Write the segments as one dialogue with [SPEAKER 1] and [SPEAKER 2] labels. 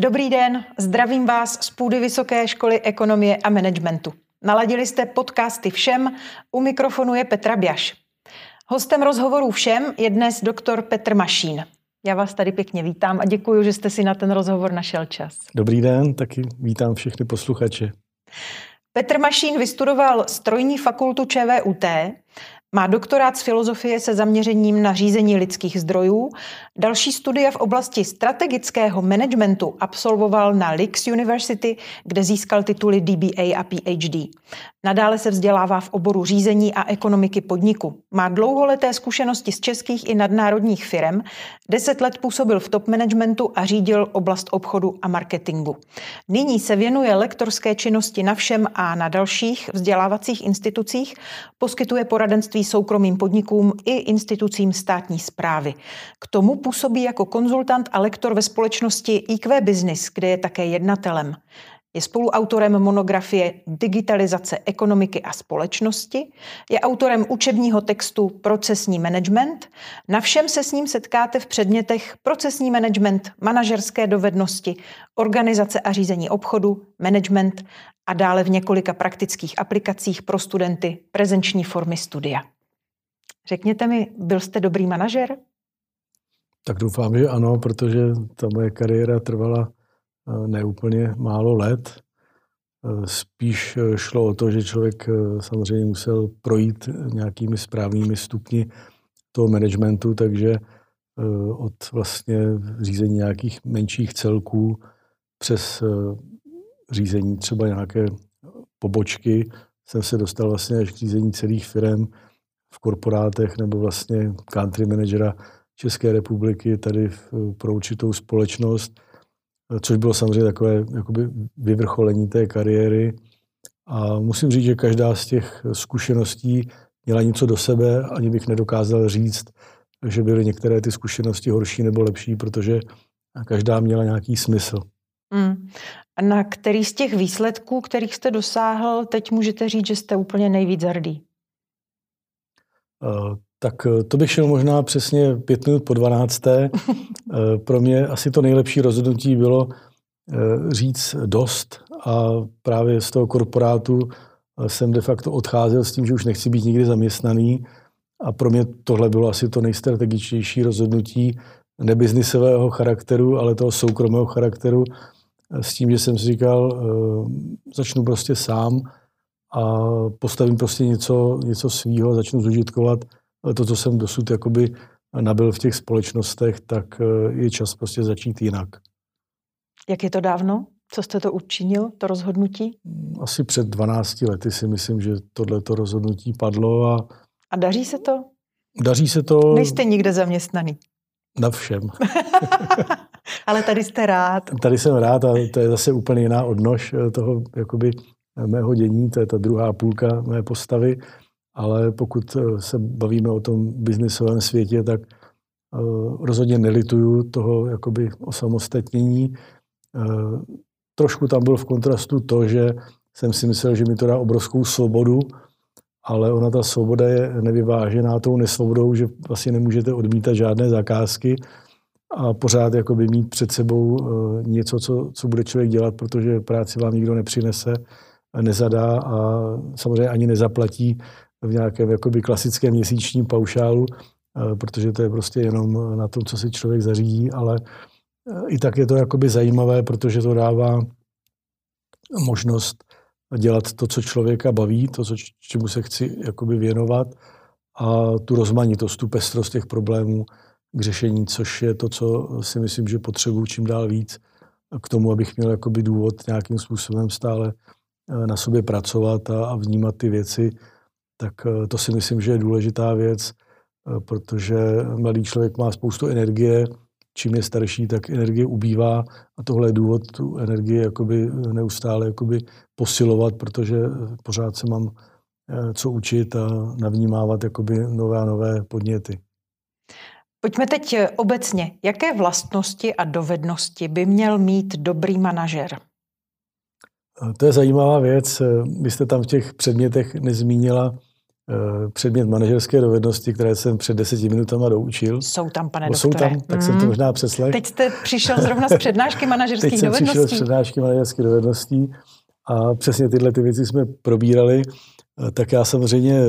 [SPEAKER 1] Dobrý den, zdravím vás z půdy Vysoké školy ekonomie a managementu. Naladili jste podcasty Všem, u mikrofonu je Petra Bjaš. Hostem rozhovoru Všem je dnes doktor Petr Mašín. Já vás tady pěkně vítám a děkuji, že jste si na ten rozhovor našel čas.
[SPEAKER 2] Dobrý den, taky vítám všechny posluchače.
[SPEAKER 1] Petr Mašín vystudoval strojní fakultu ČVUT má doktorát z filozofie se zaměřením na řízení lidských zdrojů. Další studia v oblasti strategického managementu absolvoval na Lix University, kde získal tituly DBA a PhD. Nadále se vzdělává v oboru řízení a ekonomiky podniku. Má dlouholeté zkušenosti z českých i nadnárodních firm, deset let působil v top managementu a řídil oblast obchodu a marketingu. Nyní se věnuje lektorské činnosti na všem a na dalších vzdělávacích institucích, poskytuje poradenství soukromým podnikům i institucím státní zprávy. K tomu působí jako konzultant a lektor ve společnosti IQ Business, kde je také jednatelem. Je spoluautorem monografie Digitalizace ekonomiky a společnosti, je autorem učebního textu Procesní management. Na všem se s ním setkáte v předmětech procesní management, manažerské dovednosti, organizace a řízení obchodu, management a dále v několika praktických aplikacích pro studenty prezenční formy studia. Řekněte mi, byl jste dobrý manažer?
[SPEAKER 2] Tak doufám, že ano, protože ta moje kariéra trvala neúplně málo let. Eh, spíš eh, šlo o to, že člověk samozřejmě musel projít nějakými správnými stupni toho managementu, takže od vlastně řízení nějakých menších celků přes řízení třeba nějaké pobočky jsem se dostal vlastně až k řízení celých firm v korporátech nebo vlastně country managera České republiky tady pro určitou společnost – což bylo samozřejmě takové jakoby vyvrcholení té kariéry. A musím říct, že každá z těch zkušeností měla něco do sebe, ani bych nedokázal říct, že byly některé ty zkušenosti horší nebo lepší, protože každá měla nějaký smysl. Mm.
[SPEAKER 1] A na který z těch výsledků, kterých jste dosáhl, teď můžete říct, že jste úplně nejvíc hrdý?
[SPEAKER 2] Tak eh, to bych šel možná přesně pět minut po dvanácté. Eh, pro mě asi to nejlepší rozhodnutí bylo eh, říct dost a právě z toho korporátu jsem de facto odcházel s tím, že už nechci být nikdy zaměstnaný a pro mě tohle bylo asi to nejstrategičtější rozhodnutí nebiznisového charakteru, ale toho soukromého charakteru s tím, že jsem si říkal, začnu prostě sám a postavím prostě něco, něco svýho, začnu zužitkovat to, co jsem dosud jakoby nabil v těch společnostech, tak eh, je čas prostě začít jinak.
[SPEAKER 1] Jak je to dávno? Co jste to učinil, to rozhodnutí?
[SPEAKER 2] Asi před 12 lety si myslím, že tohleto rozhodnutí padlo. A,
[SPEAKER 1] a daří se to?
[SPEAKER 2] Daří se to.
[SPEAKER 1] Nejste nikde zaměstnaný.
[SPEAKER 2] Na všem.
[SPEAKER 1] Ale tady jste rád.
[SPEAKER 2] Tady jsem rád a to je zase úplně jiná odnož eh, toho jakoby mého dění, to je ta druhá půlka mé postavy ale pokud eh, se bavíme o tom biznisovém světě, tak eh, rozhodně nelituju toho jakoby osamostatnění. Eh, trošku tam byl v kontrastu to, že jsem si myslel, že mi to dá obrovskou svobodu, ale ona ta svoboda je nevyvážená tou nesvobodou, že vlastně nemůžete odmítat žádné zakázky a pořád jakoby mít před sebou něco, co, co bude člověk dělat, protože práci vám nikdo nepřinese, nezadá a samozřejmě ani nezaplatí v nějakém jakoby klasickém měsíčním paušálu, eh, protože to je prostě jenom na tom, co si člověk zařídí, ale eh, i tak je to jakoby zajímavé, protože to dává možnost dělat to, co člověka baví, to, co, čemu se chci jakoby věnovat a tu rozmanitost, tu pestrost těch problémů k řešení, což je to, co si myslím, že potřebuji čím dál víc k tomu, abych měl jakoby důvod nějakým způsobem stále eh, na sobě pracovat a, a vnímat ty věci tak eh, to si myslím, že je důležitá věc, eh, protože mladý člověk má spoustu energie, čím je starší, tak energie ubývá a tohle je důvod tu energii jakoby neustále jakoby posilovat, protože pořád se mám eh, co učit a navnímávat jakoby nové a nové podněty.
[SPEAKER 1] Pojďme teď obecně. Jaké vlastnosti a dovednosti by měl mít dobrý manažer?
[SPEAKER 2] To je zajímavá věc. Vy jste tam v těch předmětech nezmínila předmět manažerské dovednosti, které jsem před deseti minutama doučil.
[SPEAKER 1] Jsou tam, pane
[SPEAKER 2] Jsou
[SPEAKER 1] doktore.
[SPEAKER 2] tam, tak mm. jsem to mhm. možná přeslech.
[SPEAKER 1] Teď jste přišel zrovna z přednášky manažerských
[SPEAKER 2] Teď jsem
[SPEAKER 1] dovedností.
[SPEAKER 2] přišel z přednášky manažerských dovedností a přesně tyhle ty věci jsme probírali. Tak já samozřejmě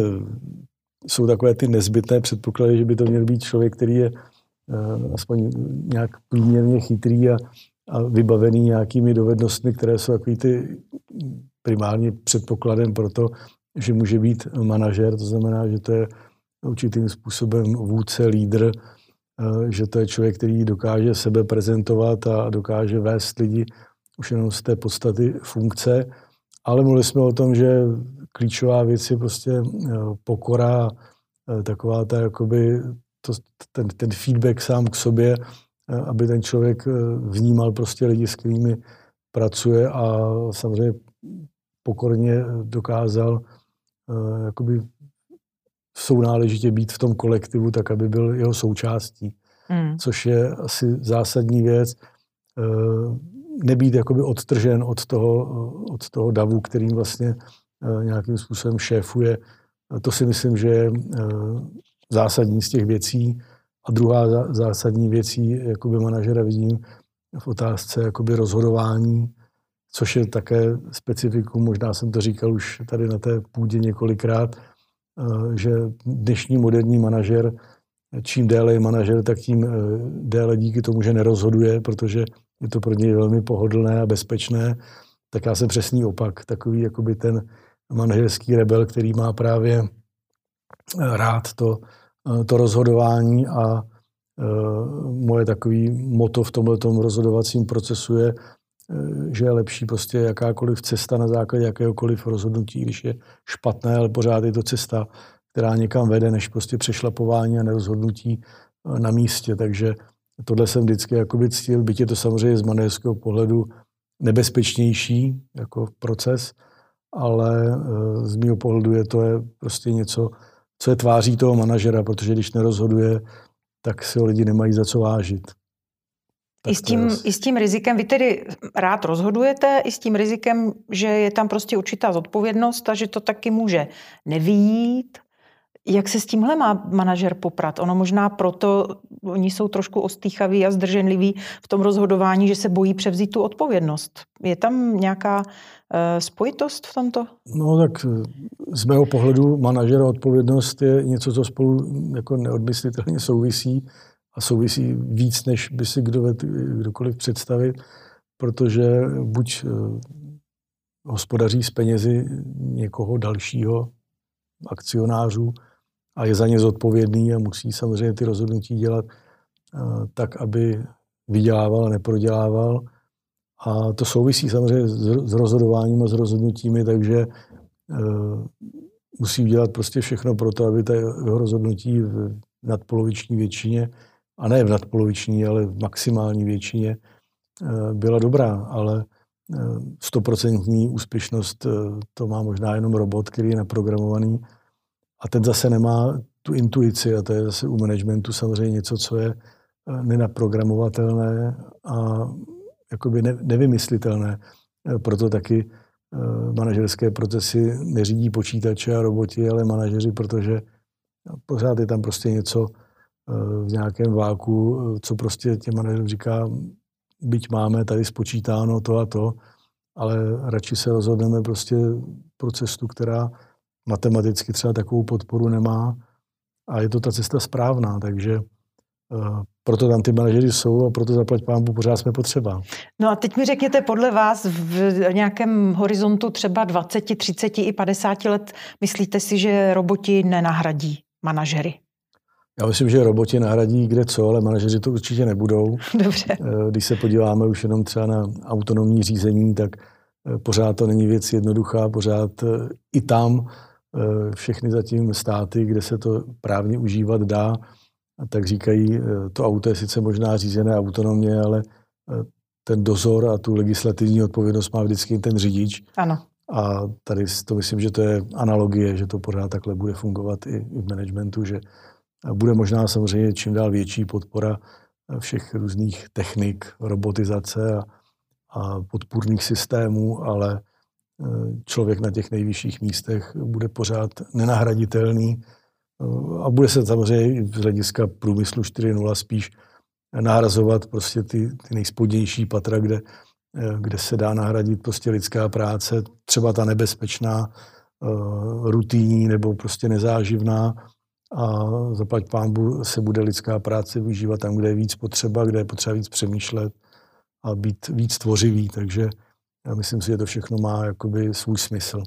[SPEAKER 2] jsou takové ty nezbytné předpoklady, že by to měl být člověk, který je aspoň nějak průměrně chytrý a, a vybavený nějakými dovednostmi, které jsou takový ty primárně předpokladem pro to, že může být manažer, to znamená, že to je určitým způsobem vůdce, lídr, eh, že to je člověk, který dokáže sebe prezentovat a dokáže vést lidi už jenom z té podstaty funkce. Ale mluvili jsme o tom, že klíčová věc je prostě eh, pokora, eh, taková ta jakoby to, ten, ten feedback sám k sobě, aby ten člověk vnímal prostě lidi, s kterými pracuje a samozřejmě pokorně dokázal jakoby sounáležitě být v tom kolektivu, tak aby byl jeho součástí. Mm. Což je asi zásadní věc. Eh, nebýt jakoby odtržen od toho, od toho davu, kterým vlastně eh, nějakým způsobem šéfuje. To si myslím, že je zásadní z těch věcí. A druhá zásadní věcí, jakoby manažera vidím v otázce jakoby rozhodování což je také specifikum, možná jsem to říkal už tady na té půdě několikrát, eh, že dnešní moderní manažer, čím déle je manažer, tak tím eh, déle díky tomu, že nerozhoduje, protože je to pro něj velmi pohodlné a bezpečné, tak já jsem přesný opak, takový jakoby ten manažerský rebel, který má právě eh, rád to, to rozhodování a moje takový moto v tomto rozhodovacím procesu je že je lepší prostě jakákoliv cesta na základě jakéhokoliv rozhodnutí, když je špatné, ale pořád je to cesta, která někam vede, než prostě přešlapování a nerozhodnutí eh, na místě. Takže tohle jsem vždycky jakoby cítil, byť je to samozřejmě z manažerského pohledu nebezpečnější jako proces, ale eh, z mého pohledu je to je prostě něco, co je tváří toho manažera, protože když nerozhoduje, tak si ho lidi nemají za co vážit.
[SPEAKER 1] I s, tím, I s tím rizikem, vy tedy rád rozhodujete, i s tím rizikem, že je tam prostě určitá zodpovědnost a že to taky může nevýjít. Jak se s tímhle má manažer poprat? Ono možná proto, oni jsou trošku ostýchaví a zdrženliví v tom rozhodování, že se bojí převzít tu odpovědnost. Je tam nějaká uh, spojitost v tomto?
[SPEAKER 2] No tak eh, z mého pohledu manažera odpovědnost je něco, co spolu jako neodmyslitelně souvisí a souvisí víc, než by si kdo, kdokoliv představit, protože buď eh, hospodaří s penězi někoho dalšího, akcionářů, a je za ně zodpovědný a musí samozřejmě ty rozhodnutí dělat eh, tak, aby vydělával a neprodělával. A to souvisí samozřejmě s rozhodováním a s rozhodnutími, takže eh, musí udělat prostě všechno pro to, aby ta jeho rozhodnutí v nadpoloviční většině a ne v nadpoloviční, ale v maximální většině, eh, byla dobrá, ale eh, stoprocentní úspěšnost eh, to má možná jenom robot, který je naprogramovaný a ten zase nemá tu intuici a to je zase u managementu samozřejmě něco, co je nenaprogramovatelné a jakoby nevymyslitelné. Proto taky manažerské procesy neřídí počítače a roboti, ale manažeři, protože pořád je tam prostě něco, v nějakém váku, co prostě těm manažerům říká, byť máme tady spočítáno to a to, ale radši se rozhodneme prostě pro cestu, která matematicky třeba takovou podporu nemá a je to ta cesta správná, takže uh, proto tam ty manažery jsou a proto zaplať pámbu pořád jsme potřeba.
[SPEAKER 1] No a teď mi řekněte, podle vás v nějakém horizontu třeba 20, 30 i 50 let, myslíte si, že roboti nenahradí manažery?
[SPEAKER 2] Já myslím, že roboti nahradí kde co, ale manažeři to určitě nebudou.
[SPEAKER 1] Dobře.
[SPEAKER 2] Eh, když se podíváme už jenom třeba na autonomní řízení, tak eh, pořád to není věc jednoduchá, pořád eh, i tam všechny zatím státy, kde se to právně užívat dá, tak říkají, to auto je sice možná řízené autonomně, ale ten dozor a tu legislativní odpovědnost má vždycky ten řidič.
[SPEAKER 1] Ano.
[SPEAKER 2] A tady to myslím, že to je analogie, že to pořád takhle bude fungovat i v managementu, že bude možná samozřejmě čím dál větší podpora všech různých technik, robotizace a, a podpůrných systémů, ale člověk na těch nejvyšších místech bude pořád nenahraditelný a bude se samozřejmě z hlediska průmyslu 4.0 spíš nahrazovat prostě ty, ty nejspodnější patra, kde, kde se dá nahradit prostě lidská práce, třeba ta nebezpečná, rutinní nebo prostě nezáživná, a zaplať pámbu se bude lidská práce využívat tam, kde je víc potřeba, kde je potřeba víc přemýšlet a být víc tvořivý. Takže já myslím si, že to všechno má jakoby svůj smysl.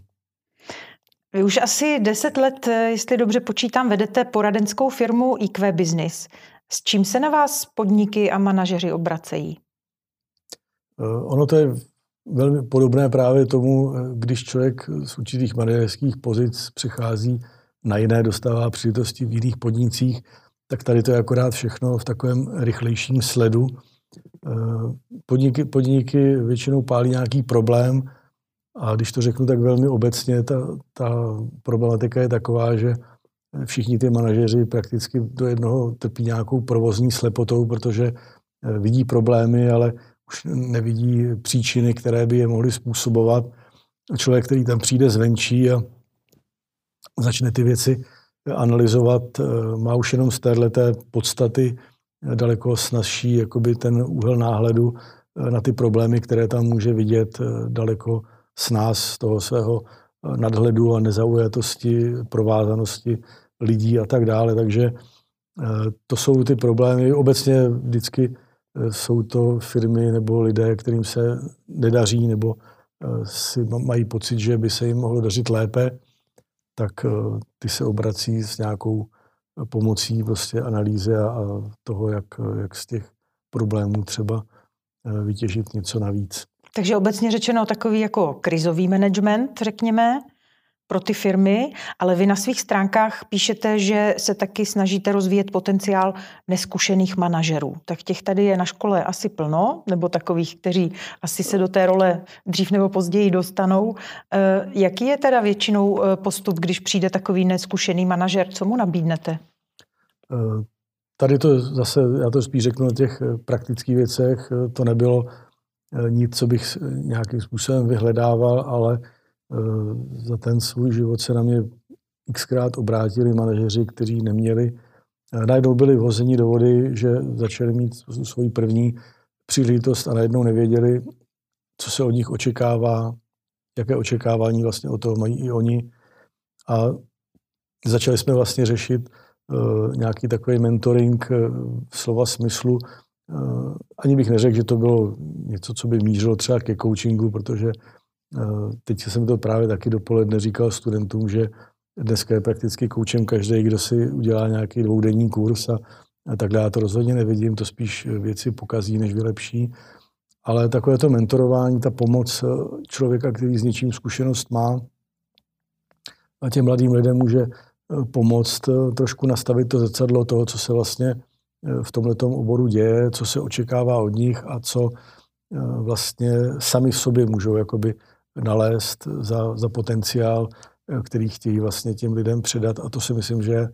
[SPEAKER 1] Vy už asi deset let, jestli dobře počítám, vedete poradenskou firmu IQ Business. S čím se na vás podniky a manažeři obracejí?
[SPEAKER 2] Eh, ono to je velmi podobné právě tomu, eh, když člověk z určitých manažerských pozic přichází na jiné dostává příležitosti v jiných podnicích, tak tady to je akorát všechno v takovém rychlejším sledu. Eh, podniky, podniky většinou pálí nějaký problém a když to řeknu tak velmi obecně, ta, ta problematika je taková, že všichni ty manažeři prakticky do jednoho trpí nějakou provozní slepotou, protože eh, vidí problémy, ale už nevidí příčiny, které by je mohly způsobovat. Člověk, který tam přijde zvenčí a začne ty věci analyzovat, eh, má už jenom z téhleté podstaty daleko snazší jakoby ten úhel náhledu eh, na ty problémy, které tam může vidět eh, daleko s nás, z toho svého nadhledu a nezaujatosti, provázanosti lidí a tak dále. Takže to jsou ty problémy. Obecně vždycky jsou to firmy nebo lidé, kterým se nedaří nebo si mají pocit, že by se jim mohlo dařit lépe tak eh, ty se obrací s nějakou eh, pomocí prostě analýzy a, toho, jak, eh, jak z těch problémů třeba vytěžit něco navíc.
[SPEAKER 1] Takže obecně řečeno takový jako krizový management, řekněme, pro ty firmy, ale vy na svých stránkách píšete, že se taky snažíte rozvíjet potenciál neskušených manažerů. Tak těch tady je na škole asi plno, nebo takových, kteří asi se do té role dřív nebo později dostanou. Eh, jaký je teda většinou eh, postup, když přijde takový neskušený manažer? Co mu nabídnete?
[SPEAKER 2] Eh, tady to zase, já to spíš řeknu na těch praktických věcech, to nebylo nic, co bych nějakým způsobem vyhledával, ale za ten svůj život se na mě xkrát obrátili manažeři, kteří neměli, eh, najednou byli vhozeni do vody, že začali mít svoji první příležitost a najednou nevěděli, co se od nich očekává, jaké očekávání vlastně o toho mají i oni. A začali jsme vlastně řešit uh, nějaký takový mentoring uh, slova smyslu. Uh, ani bych neřekl, že to bylo něco, co by mířilo třeba ke coachingu, protože Eh, teď jsem to právě taky dopoledne říkal studentům, že dneska je prakticky koučem každý, kdo si udělá nějaký dvoudenní kurz a, a takhle já to rozhodně nevidím, to spíš věci pokazí, než vylepší. Ale takové to mentorování, ta pomoc eh, člověka, který s něčím zkušenost má a těm mladým lidem může eh, pomoct trošku nastavit to zrcadlo toho, co se vlastně v tomto oboru děje, co se očekává od nich a co vlastně sami v sobě můžou jakoby nalézt za, za potenciál, eh, který chtějí vlastně těm lidem předat. A to si myslím, že,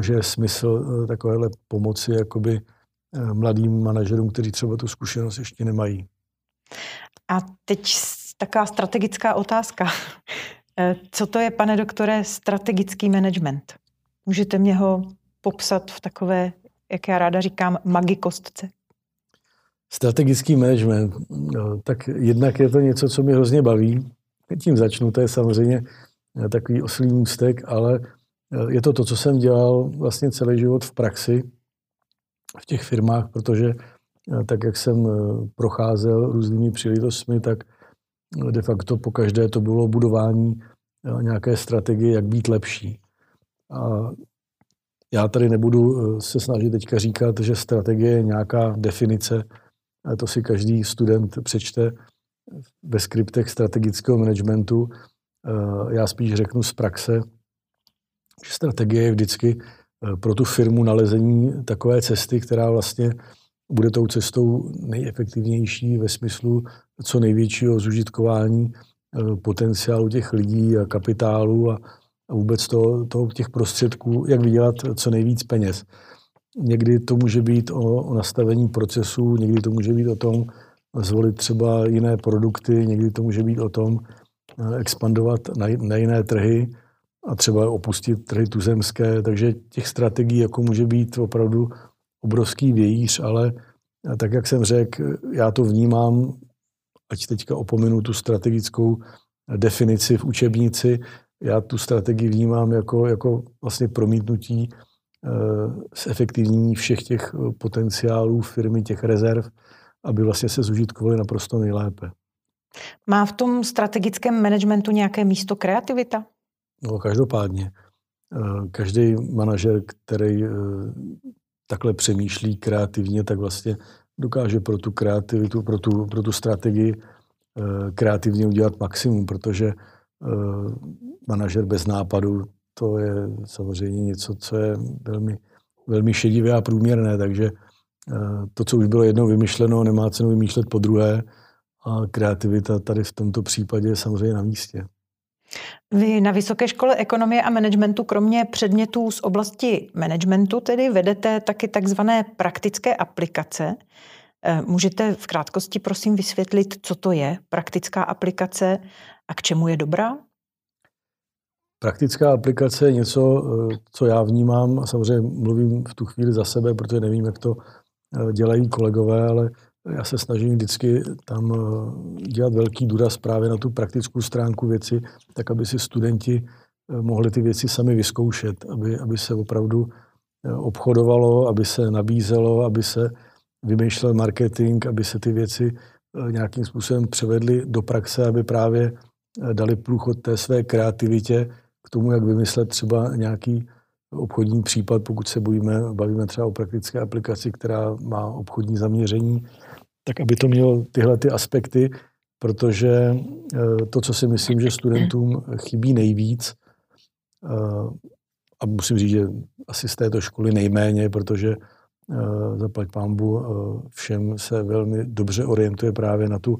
[SPEAKER 2] že je smysl eh, takovéhle pomoci jakoby eh, mladým manažerům, kteří třeba tu zkušenost ještě nemají.
[SPEAKER 1] A teď taková strategická otázka. Co to je, pane doktore, strategický management? Můžete mě ho popsat v takové, jak já ráda říkám, magikostce?
[SPEAKER 2] Strategický management, no, tak jednak je to něco, co mě hrozně baví. Tím začnu, to je samozřejmě eh, takový oslý můstek, ale eh, je to to, co jsem dělal vlastně celý život v praxi, v těch firmách, protože eh, tak, jak jsem procházel různými příležitostmi, tak de facto po každé to bylo budování nějaké strategie, jak být lepší. A já tady nebudu se snažit teďka říkat, že strategie je nějaká definice to si každý student přečte ve skriptech strategického managementu. Eh, já spíš řeknu z praxe, že strategie je vždycky eh, pro tu firmu nalezení takové cesty, která vlastně bude tou cestou nejefektivnější ve smyslu co největšího zužitkování eh, potenciálu těch lidí a kapitálu a, vůbec toho, toho těch prostředků, jak vydělat co nejvíc peněz. Někdy to může být o, o nastavení procesů, někdy to může být o tom zvolit třeba jiné produkty, někdy to může být o tom expandovat na, na jiné trhy a třeba opustit trhy tuzemské. Takže těch strategií jako může být opravdu obrovský vějíř, ale tak, jak jsem řekl, já to vnímám, ať teďka opominu tu strategickou definici v učebnici, já tu strategii vnímám jako, jako vlastně promítnutí zefektivnění všech těch potenciálů firmy, těch rezerv, aby vlastně se zužitkovali naprosto nejlépe.
[SPEAKER 1] Má v tom strategickém managementu nějaké místo kreativita?
[SPEAKER 2] No, každopádně. Eh, každý manažer, který eh, takhle přemýšlí kreativně, tak vlastně dokáže pro tu kreativitu, pro tu, pro tu strategii eh, kreativně udělat maximum, protože manažer bez nápadu, to je samozřejmě něco, co je velmi, velmi šedivé a průměrné, takže to, co už bylo jednou vymyšleno, nemá cenu vymýšlet po druhé a kreativita tady v tomto případě je samozřejmě na místě.
[SPEAKER 1] Vy na Vysoké škole ekonomie a managementu kromě předmětů z oblasti managementu tedy vedete taky takzvané praktické aplikace. Eh, můžete v krátkosti prosím vysvětlit, co to je praktická aplikace a k čemu je dobrá?
[SPEAKER 2] Praktická aplikace je něco, eh, co já vnímám a samozřejmě mluvím v tu chvíli za sebe, protože nevím, jak to eh, dělají kolegové, ale já se snažím vždycky tam eh, dělat velký důraz právě na tu praktickou stránku věci, tak aby si studenti mohli ty věci sami vyzkoušet, aby, aby se opravdu obchodovalo, aby se nabízelo, aby se vymýšlel marketing, aby se ty věci nějakým způsobem převedly do praxe, aby právě dali průchod té své kreativitě k tomu, jak vymyslet třeba nějaký obchodní případ, pokud se bojíme, bavíme třeba o praktické aplikaci, která má obchodní zaměření, tak aby to mělo tyhle ty aspekty, protože eh, to, co si myslím, že studentům chybí nejvíc, eh, a musím říct, že asi z této školy nejméně, protože eh, zaplať pámbu všem se velmi dobře orientuje právě na tu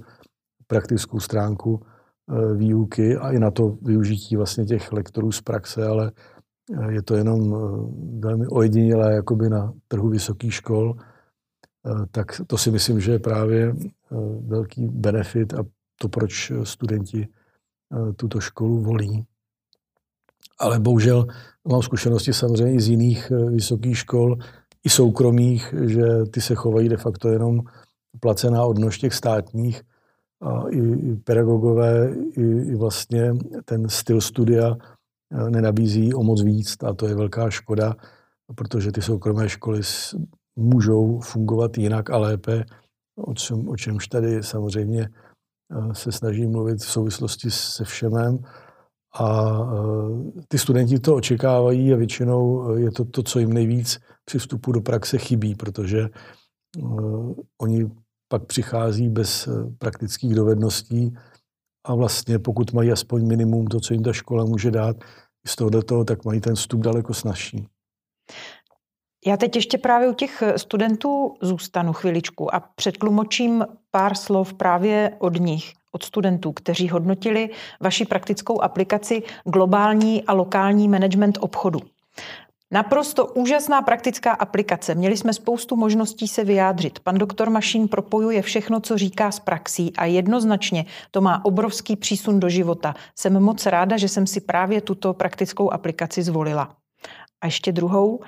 [SPEAKER 2] praktickou stránku výuky a i na to využití vlastně těch lektorů z praxe, ale je to jenom velmi ojedinělé jakoby na trhu vysokých škol Eh, tak to si myslím, že je právě eh, velký benefit a to, proč studenti eh, tuto školu volí. Ale bohužel mám zkušenosti samozřejmě i z jiných vysokých škol, i soukromých, že ty se chovají de facto jenom placená odnož těch státních. A i, i pedagogové, i, i vlastně ten styl studia nenabízí o moc víc a to je velká škoda, protože ty soukromé školy můžou fungovat jinak a lépe, o, čem, o čemž tady samozřejmě eh, se snaží mluvit v souvislosti se všemem. A eh, ty studenti to očekávají a většinou je to to, co jim nejvíc při vstupu do praxe chybí, protože oni pak přichází bez praktických dovedností a vlastně pokud mají aspoň minimum to, co jim ta škola může dát, z tohoto, tak mají ten vstup daleko snažší.
[SPEAKER 1] Já teď ještě právě u těch studentů zůstanu chviličku a předtlumočím pár slov právě od nich, od studentů, kteří hodnotili vaši praktickou aplikaci globální a lokální management obchodu. Naprosto úžasná praktická aplikace. Měli jsme spoustu možností se vyjádřit. Pan doktor Mašín propojuje všechno, co říká z praxí a jednoznačně to má obrovský přísun do života. Jsem moc ráda, že jsem si právě tuto praktickou aplikaci zvolila. A ještě druhou.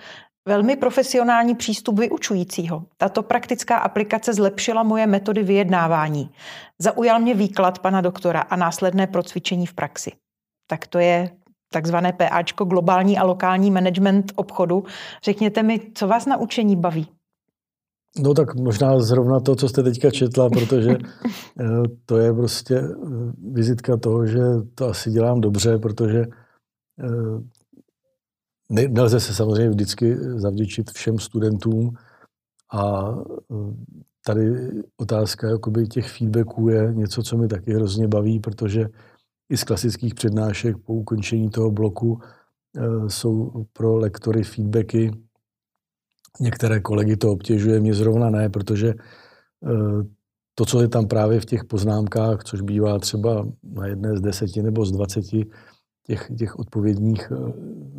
[SPEAKER 1] Velmi profesionální přístup vyučujícího. Tato praktická aplikace zlepšila moje metody vyjednávání. Zaujal mě výklad pana doktora a následné procvičení v praxi. Tak to je takzvané PAčko, globální a lokální management obchodu. Řekněte mi, co vás na učení baví?
[SPEAKER 2] No tak možná zrovna to, co jste teďka četla, protože eh, to je prostě eh, vizitka toho, že to asi dělám dobře, protože eh, nelze se samozřejmě vždycky zavděčit všem studentům a tady otázka jakoby těch feedbacků je něco, co mi taky hrozně baví, protože i z klasických přednášek po ukončení toho bloku e, jsou pro lektory feedbacky. Některé kolegy to obtěžuje, mě zrovna ne, protože e, to, co je tam právě v těch poznámkách, což bývá třeba na jedné z deseti nebo z dvaceti těch, těch odpovědních eh,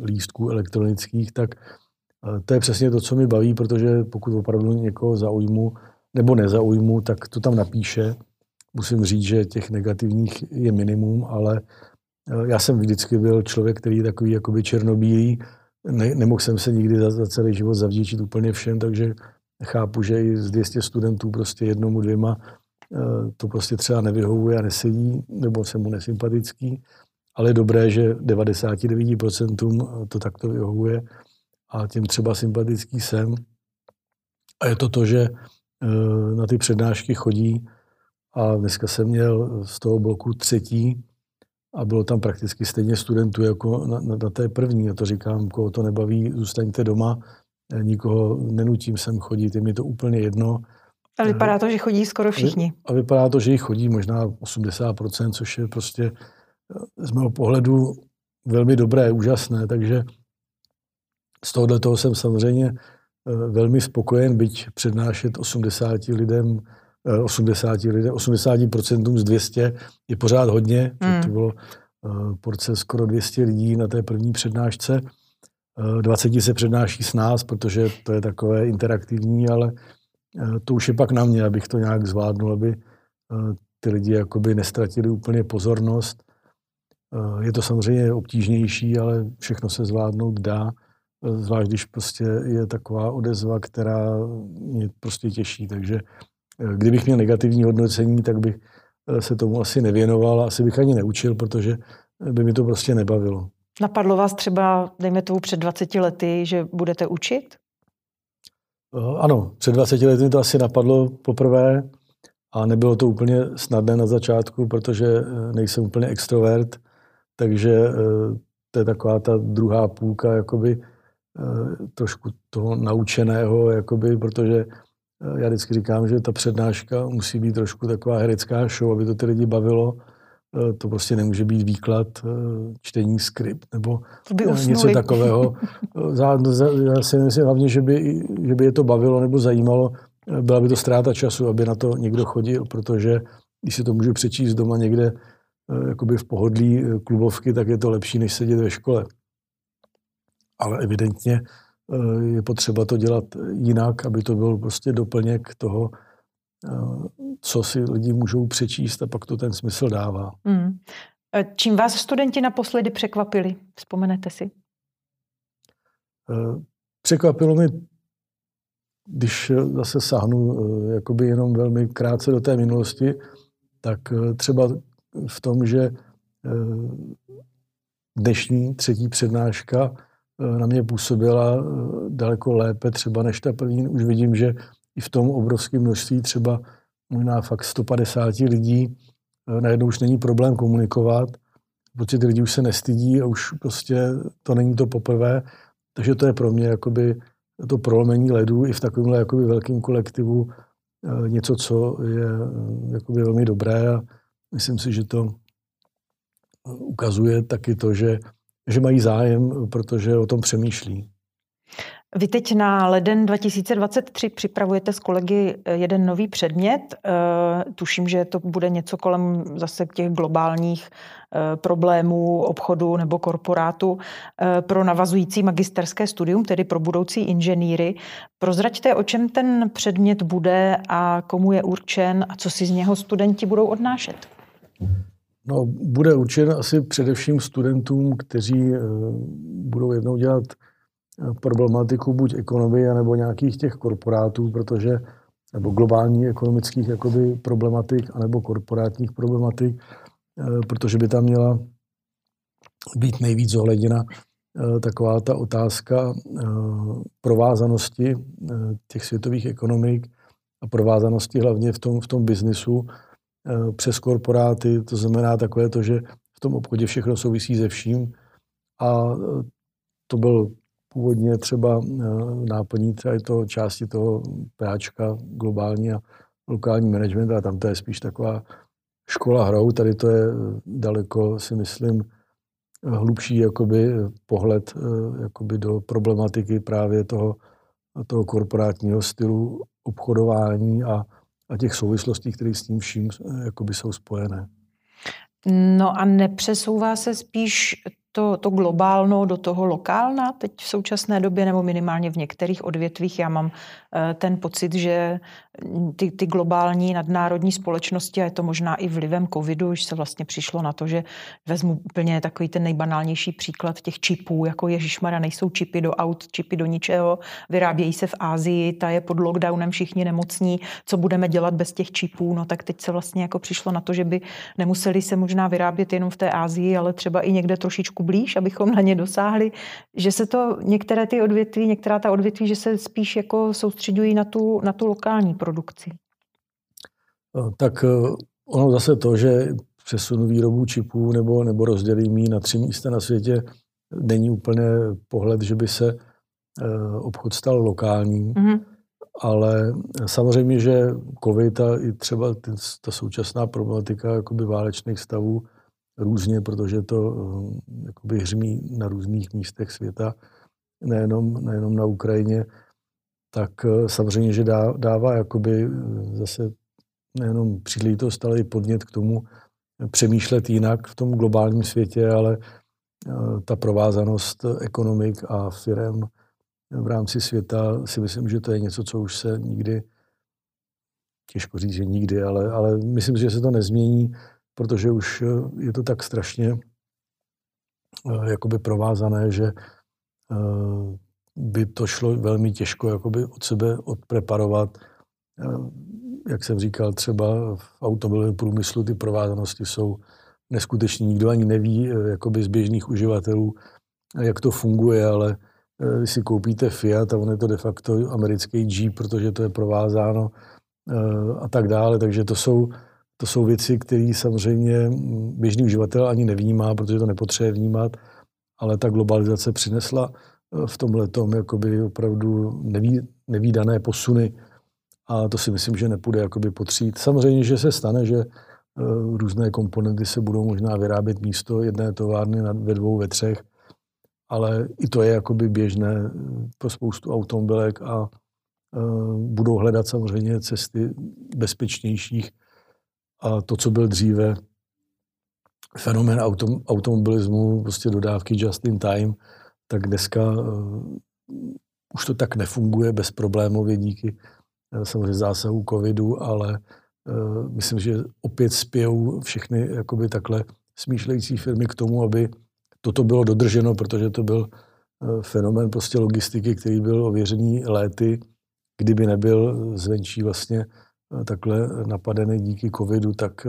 [SPEAKER 2] lístků elektronických, tak eh, to je přesně to, co mi baví, protože pokud opravdu někoho zaujmu nebo nezaujmu, tak to tam napíše. Musím říct, že těch negativních je minimum, ale já jsem vždycky byl člověk, který takový jakoby černobílý, ne, nemohl jsem se nikdy za, za celý život zavděčit úplně všem, takže chápu, že i z 200 studentů prostě jednomu, dvěma eh, to prostě třeba nevyhovuje a nesedí, nebo jsem mu nesympatický, ale je dobré, že 99% to takto vyhovuje a těm třeba sympatický jsem. A je to to, že eh, na ty přednášky chodí a dneska jsem měl z toho bloku třetí a bylo tam prakticky stejně studentů jako na, na, na té první. A to říkám, koho to nebaví, zůstaňte doma, nikoho nenutím sem chodit, je mi to úplně jedno.
[SPEAKER 1] A vypadá to, že chodí skoro všichni.
[SPEAKER 2] A vypadá to, že jich chodí možná 80%, což je prostě eh, z mého pohledu velmi dobré, úžasné, takže z tohohle toho jsem samozřejmě eh, velmi spokojen, byť přednášet 80 lidem 80 lidem, 80% z 200 je pořád hodně. Mm. To bylo eh, porce skoro 200 lidí na té první přednášce. 20 eh, se přednáší s nás, protože to je takové interaktivní, ale eh, to už je pak na mě, abych to nějak zvládnul, aby ty lidi jakoby nestratili úplně pozornost. Je to samozřejmě obtížnější, ale všechno se zvládnout dá, zvlášť když prostě je taková odezva, která mě prostě těší. Takže Kdybych měl negativní hodnocení, tak bych eh, se tomu asi nevěnoval, asi bych ani neučil, protože by mi to prostě nebavilo.
[SPEAKER 1] Napadlo vás třeba, dejme tomu před 20 lety, že budete učit?
[SPEAKER 2] Eh, ano, před 20 lety mi to asi napadlo poprvé a nebylo to úplně snadné na začátku, protože eh, nejsem úplně extrovert, takže to je taková ta druhá půlka jakoby trošku toho naučeného, jakoby, protože já vždycky říkám, že ta přednáška musí být trošku taková herecká show, aby to ty lidi bavilo. Eh, to prostě nemůže být výklad, eh, čtení skript nebo eh, něco takového. Já si myslím hlavně, že by, že by je to bavilo nebo zajímalo. Byla by to ztráta času, aby na to někdo chodil, protože když si to můžu přečíst doma někde jakoby v pohodlí klubovky, tak je to lepší, než sedět ve škole. Ale evidentně je potřeba to dělat jinak, aby to byl prostě doplněk toho, eh, co si lidi můžou přečíst a pak to ten smysl dává. Hmm.
[SPEAKER 1] Čím vás studenti naposledy překvapili? Vzpomenete si?
[SPEAKER 2] Překvapilo mi, když zase sahnu jakoby jenom velmi krátce do té minulosti, tak třeba v tom, že dnešní třetí přednáška Eh, na mě působila eh, daleko lépe třeba než ta první. Už vidím, že i v tom obrovském množství třeba možná fakt 150 lidí eh, najednou už není problém komunikovat, protože ty lidi už se nestydí a už prostě to není to poprvé. Takže to je pro mě jakoby to prolomení ledu i v takovémhle jakoby velkém kolektivu něco, co je jakoby velmi dobré a myslím si, že to ukazuje taky to, že že mají zájem, protože o tom přemýšlí.
[SPEAKER 1] Vy teď na leden 2023 připravujete s kolegy eh, jeden nový předmět. Eh, tuším, že to bude něco kolem zase těch globálních eh, problémů obchodu nebo korporátu pro navazující magisterské studium, tedy pro budoucí inženýry. Prozraďte, o čem ten předmět bude a komu je určen a co si z něho studenti budou odnášet.
[SPEAKER 2] No, bude určen asi především studentům, kteří eh, budou jednou dělat eh, problematiku buď ekonomie, nebo nějakých těch korporátů, protože nebo globální ekonomických jakoby, problematik, anebo korporátních problematik, eh, protože by tam měla být nejvíc zohledněna taková ta otázka provázanosti těch světových ekonomik a provázanosti hlavně v tom, v tom biznisu, přes korporáty, to znamená takové to, že v tom obchodě všechno souvisí se vším. A eh, to byl původně třeba eh, náplní třeba toho části toho PAčka, globální a lokální management, a tam to je spíš taková škola hrou, tady to je daleko, si myslím, hlubší jakoby, pohled jakoby do problematiky právě toho, toho korporátního stylu obchodování a a těch souvislostí, které s tím vším eh, jakoby jsou spojené.
[SPEAKER 1] No a nepřesouvá se spíš to, to globálno do toho lokálna teď v současné době, nebo minimálně v některých odvětvích. Já mám eh, ten pocit, že ty, ty globální nadnárodní společnosti, a je to možná i vlivem covidu, už se vlastně přišlo na to, že vezmu úplně takový ten nejbanálnější příklad těch čipů, jako Ježišmara, nejsou čipy do aut, čipy do ničeho, vyrábějí se v Ázii, ta je pod lockdownem všichni nemocní, co budeme dělat bez těch čipů, no tak teď se vlastně jako přišlo na to, že by nemuseli se možná vyrábět jenom v té Ázii, ale třeba i někde trošičku blíž, abychom na ně dosáhli, že se to některé ty odvětví, některá ta odvětví, že se spíš jako soustředují na tu, na tu lokální produkci.
[SPEAKER 2] Eh, tak eh, ono zase to, že přesunu výrobu čipů nebo, nebo rozdělím ji na tři místa na světě, není úplně pohled, že by se eh, obchod stal lokální. Mm-hmm. Ale samozřejmě, že COVID a i třeba ta současná problematika jakoby válečných stavů různě, protože to jakoby hřmí na různých místech světa, nejenom, nejenom na Ukrajině, tak samozřejmě, že dá, dává jakoby zase nejenom příležitost, ale i podnět k tomu přemýšlet jinak v tom globálním světě, ale eh, ta provázanost ekonomik a firm v rámci světa si myslím, že to je něco, co už se nikdy, těžko říct, že nikdy, ale, ale myslím, že se to nezmění, protože už eh, je to tak strašně eh, jakoby provázané, že by to šlo velmi těžko jakoby od sebe odpreparovat jak jsem říkal, třeba v automobilovém průmyslu ty provázanosti jsou neskutečný. Nikdo ani neví, eh, jakoby z běžných uživatelů, jak to funguje, ale eh, když si koupíte Fiat a on je to de facto americký Jeep, protože to je provázáno eh, a tak dále. Takže to jsou, to jsou věci, které samozřejmě běžný uživatel ani nevnímá, protože to nepotřebuje vnímat, ale ta globalizace přinesla v tomhle tom jakoby opravdu neví, nevýdané posuny a to si myslím, že nepůjde jakoby potřít. Samozřejmě, že se stane, že eh, různé komponenty se budou možná vyrábět místo jedné továrny ve dvou, ve třech, ale i to je jakoby běžné eh, pro spoustu automobilek a eh, budou hledat samozřejmě cesty bezpečnějších. A to, co byl dříve fenomén autom, automobilismu, prostě dodávky just in time, tak dneska už to tak nefunguje bezproblémově díky Eh, samozřejmě zásahu covidu, ale uh, myslím, že opět spějou všechny jakoby takhle smýšlející firmy k tomu, aby toto bylo dodrženo, protože to byl fenomén prostě logistiky, který byl ověřený léty. Kdyby nebyl zvenčí vlastně takhle napadený díky covidu, tak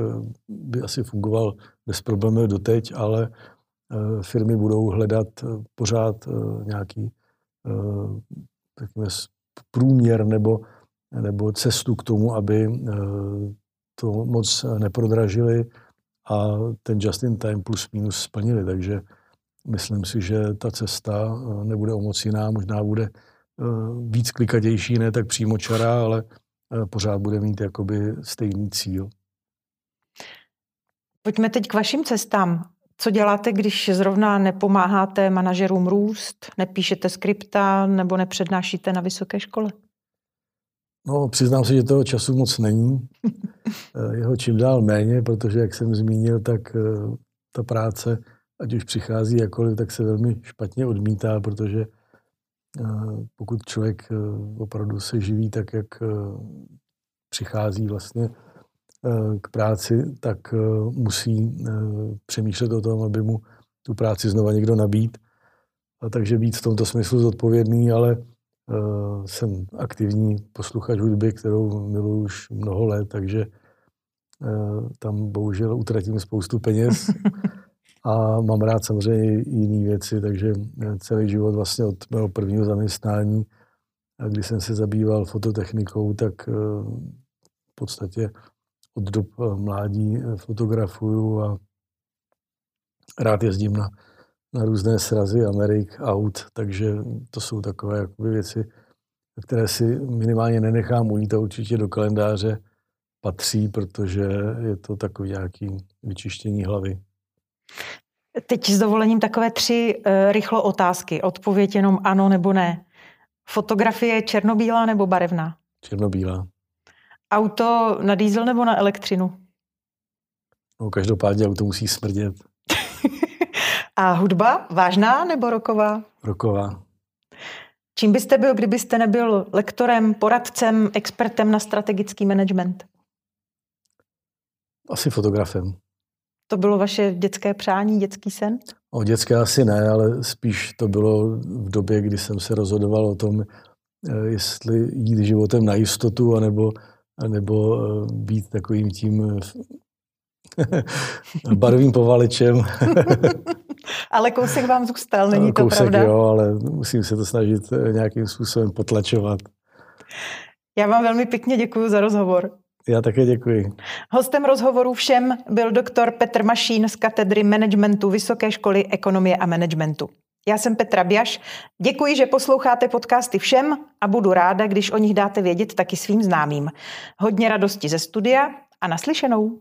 [SPEAKER 2] by asi fungoval bez problémů doteď, ale firmy budou hledat pořád nějaký průměr nebo nebo cestu k tomu, aby eh, to moc neprodražili a ten just-in-time plus minus splnili. Takže myslím si, že ta cesta eh, nebude o moc jiná, možná bude eh, víc klikatější, ne tak přímo čará, ale pořád bude mít jakoby stejný cíl.
[SPEAKER 1] Pojďme teď k vašim cestám. Co děláte, když zrovna nepomáháte manažerům růst, nepíšete skripta nebo nepřednášíte na vysoké škole?
[SPEAKER 2] No, přiznám se, že toho času moc není. Eh, jeho čím dál méně, protože, jak jsem zmínil, tak eh, ta práce, ať už přichází jakoliv, tak se velmi špatně odmítá, protože eh, pokud člověk opravdu se živí tak, jak přichází vlastně k práci, tak musí přemýšlet o tom, aby mu tu práci znova někdo nabít. A takže být v tomto smyslu zodpovědný, ale Eh, jsem aktivní posluchač hudby, kterou miluji už mnoho let, takže eh, tam bohužel utratím spoustu peněz a mám rád samozřejmě i jiné věci, takže eh, celý život vlastně od mého prvního zaměstnání, kdy jsem se zabýval fototechnikou, tak v podstatě od dob mládí fotografuju a rád jezdím na na různé srazy Amerik, aut, takže to jsou takové jakoby věci, které si minimálně nenechám ujít a určitě do kalendáře patří, protože je to takový nějaký vyčištění hlavy.
[SPEAKER 1] Teď s dovolením takové tři uh, rychlo otázky. Odpověď jenom ano nebo ne. Fotografie černobílá nebo barevná?
[SPEAKER 2] Černobílá.
[SPEAKER 1] Auto na diesel nebo na elektřinu?
[SPEAKER 2] No, každopádně auto musí smrdět.
[SPEAKER 1] A hudba vážná nebo roková?
[SPEAKER 2] Roková.
[SPEAKER 1] Čím byste byl, kdybyste nebyl lektorem, poradcem, expertem na strategický management?
[SPEAKER 2] Asi fotografem.
[SPEAKER 1] To bylo vaše dětské přání, dětský sen?
[SPEAKER 2] O dětské asi ne, ale spíš to bylo v době, kdy jsem se rozhodoval o tom, eh, jestli jít životem na jistotu, anebo, anebo eh, být takovým tím eh, barvým povalečem.
[SPEAKER 1] ale kousek vám zůstal, není
[SPEAKER 2] kousek,
[SPEAKER 1] to pravda?
[SPEAKER 2] jo, ale musím se to snažit nějakým způsobem potlačovat.
[SPEAKER 1] Já vám velmi pěkně děkuji za rozhovor.
[SPEAKER 2] Já také děkuji.
[SPEAKER 1] Hostem rozhovoru všem byl doktor Petr Mašín z katedry managementu Vysoké školy ekonomie a managementu. Já jsem Petra Biaš. Děkuji, že posloucháte podcasty všem a budu ráda, když o nich dáte vědět taky svým známým. Hodně radosti ze studia a naslyšenou.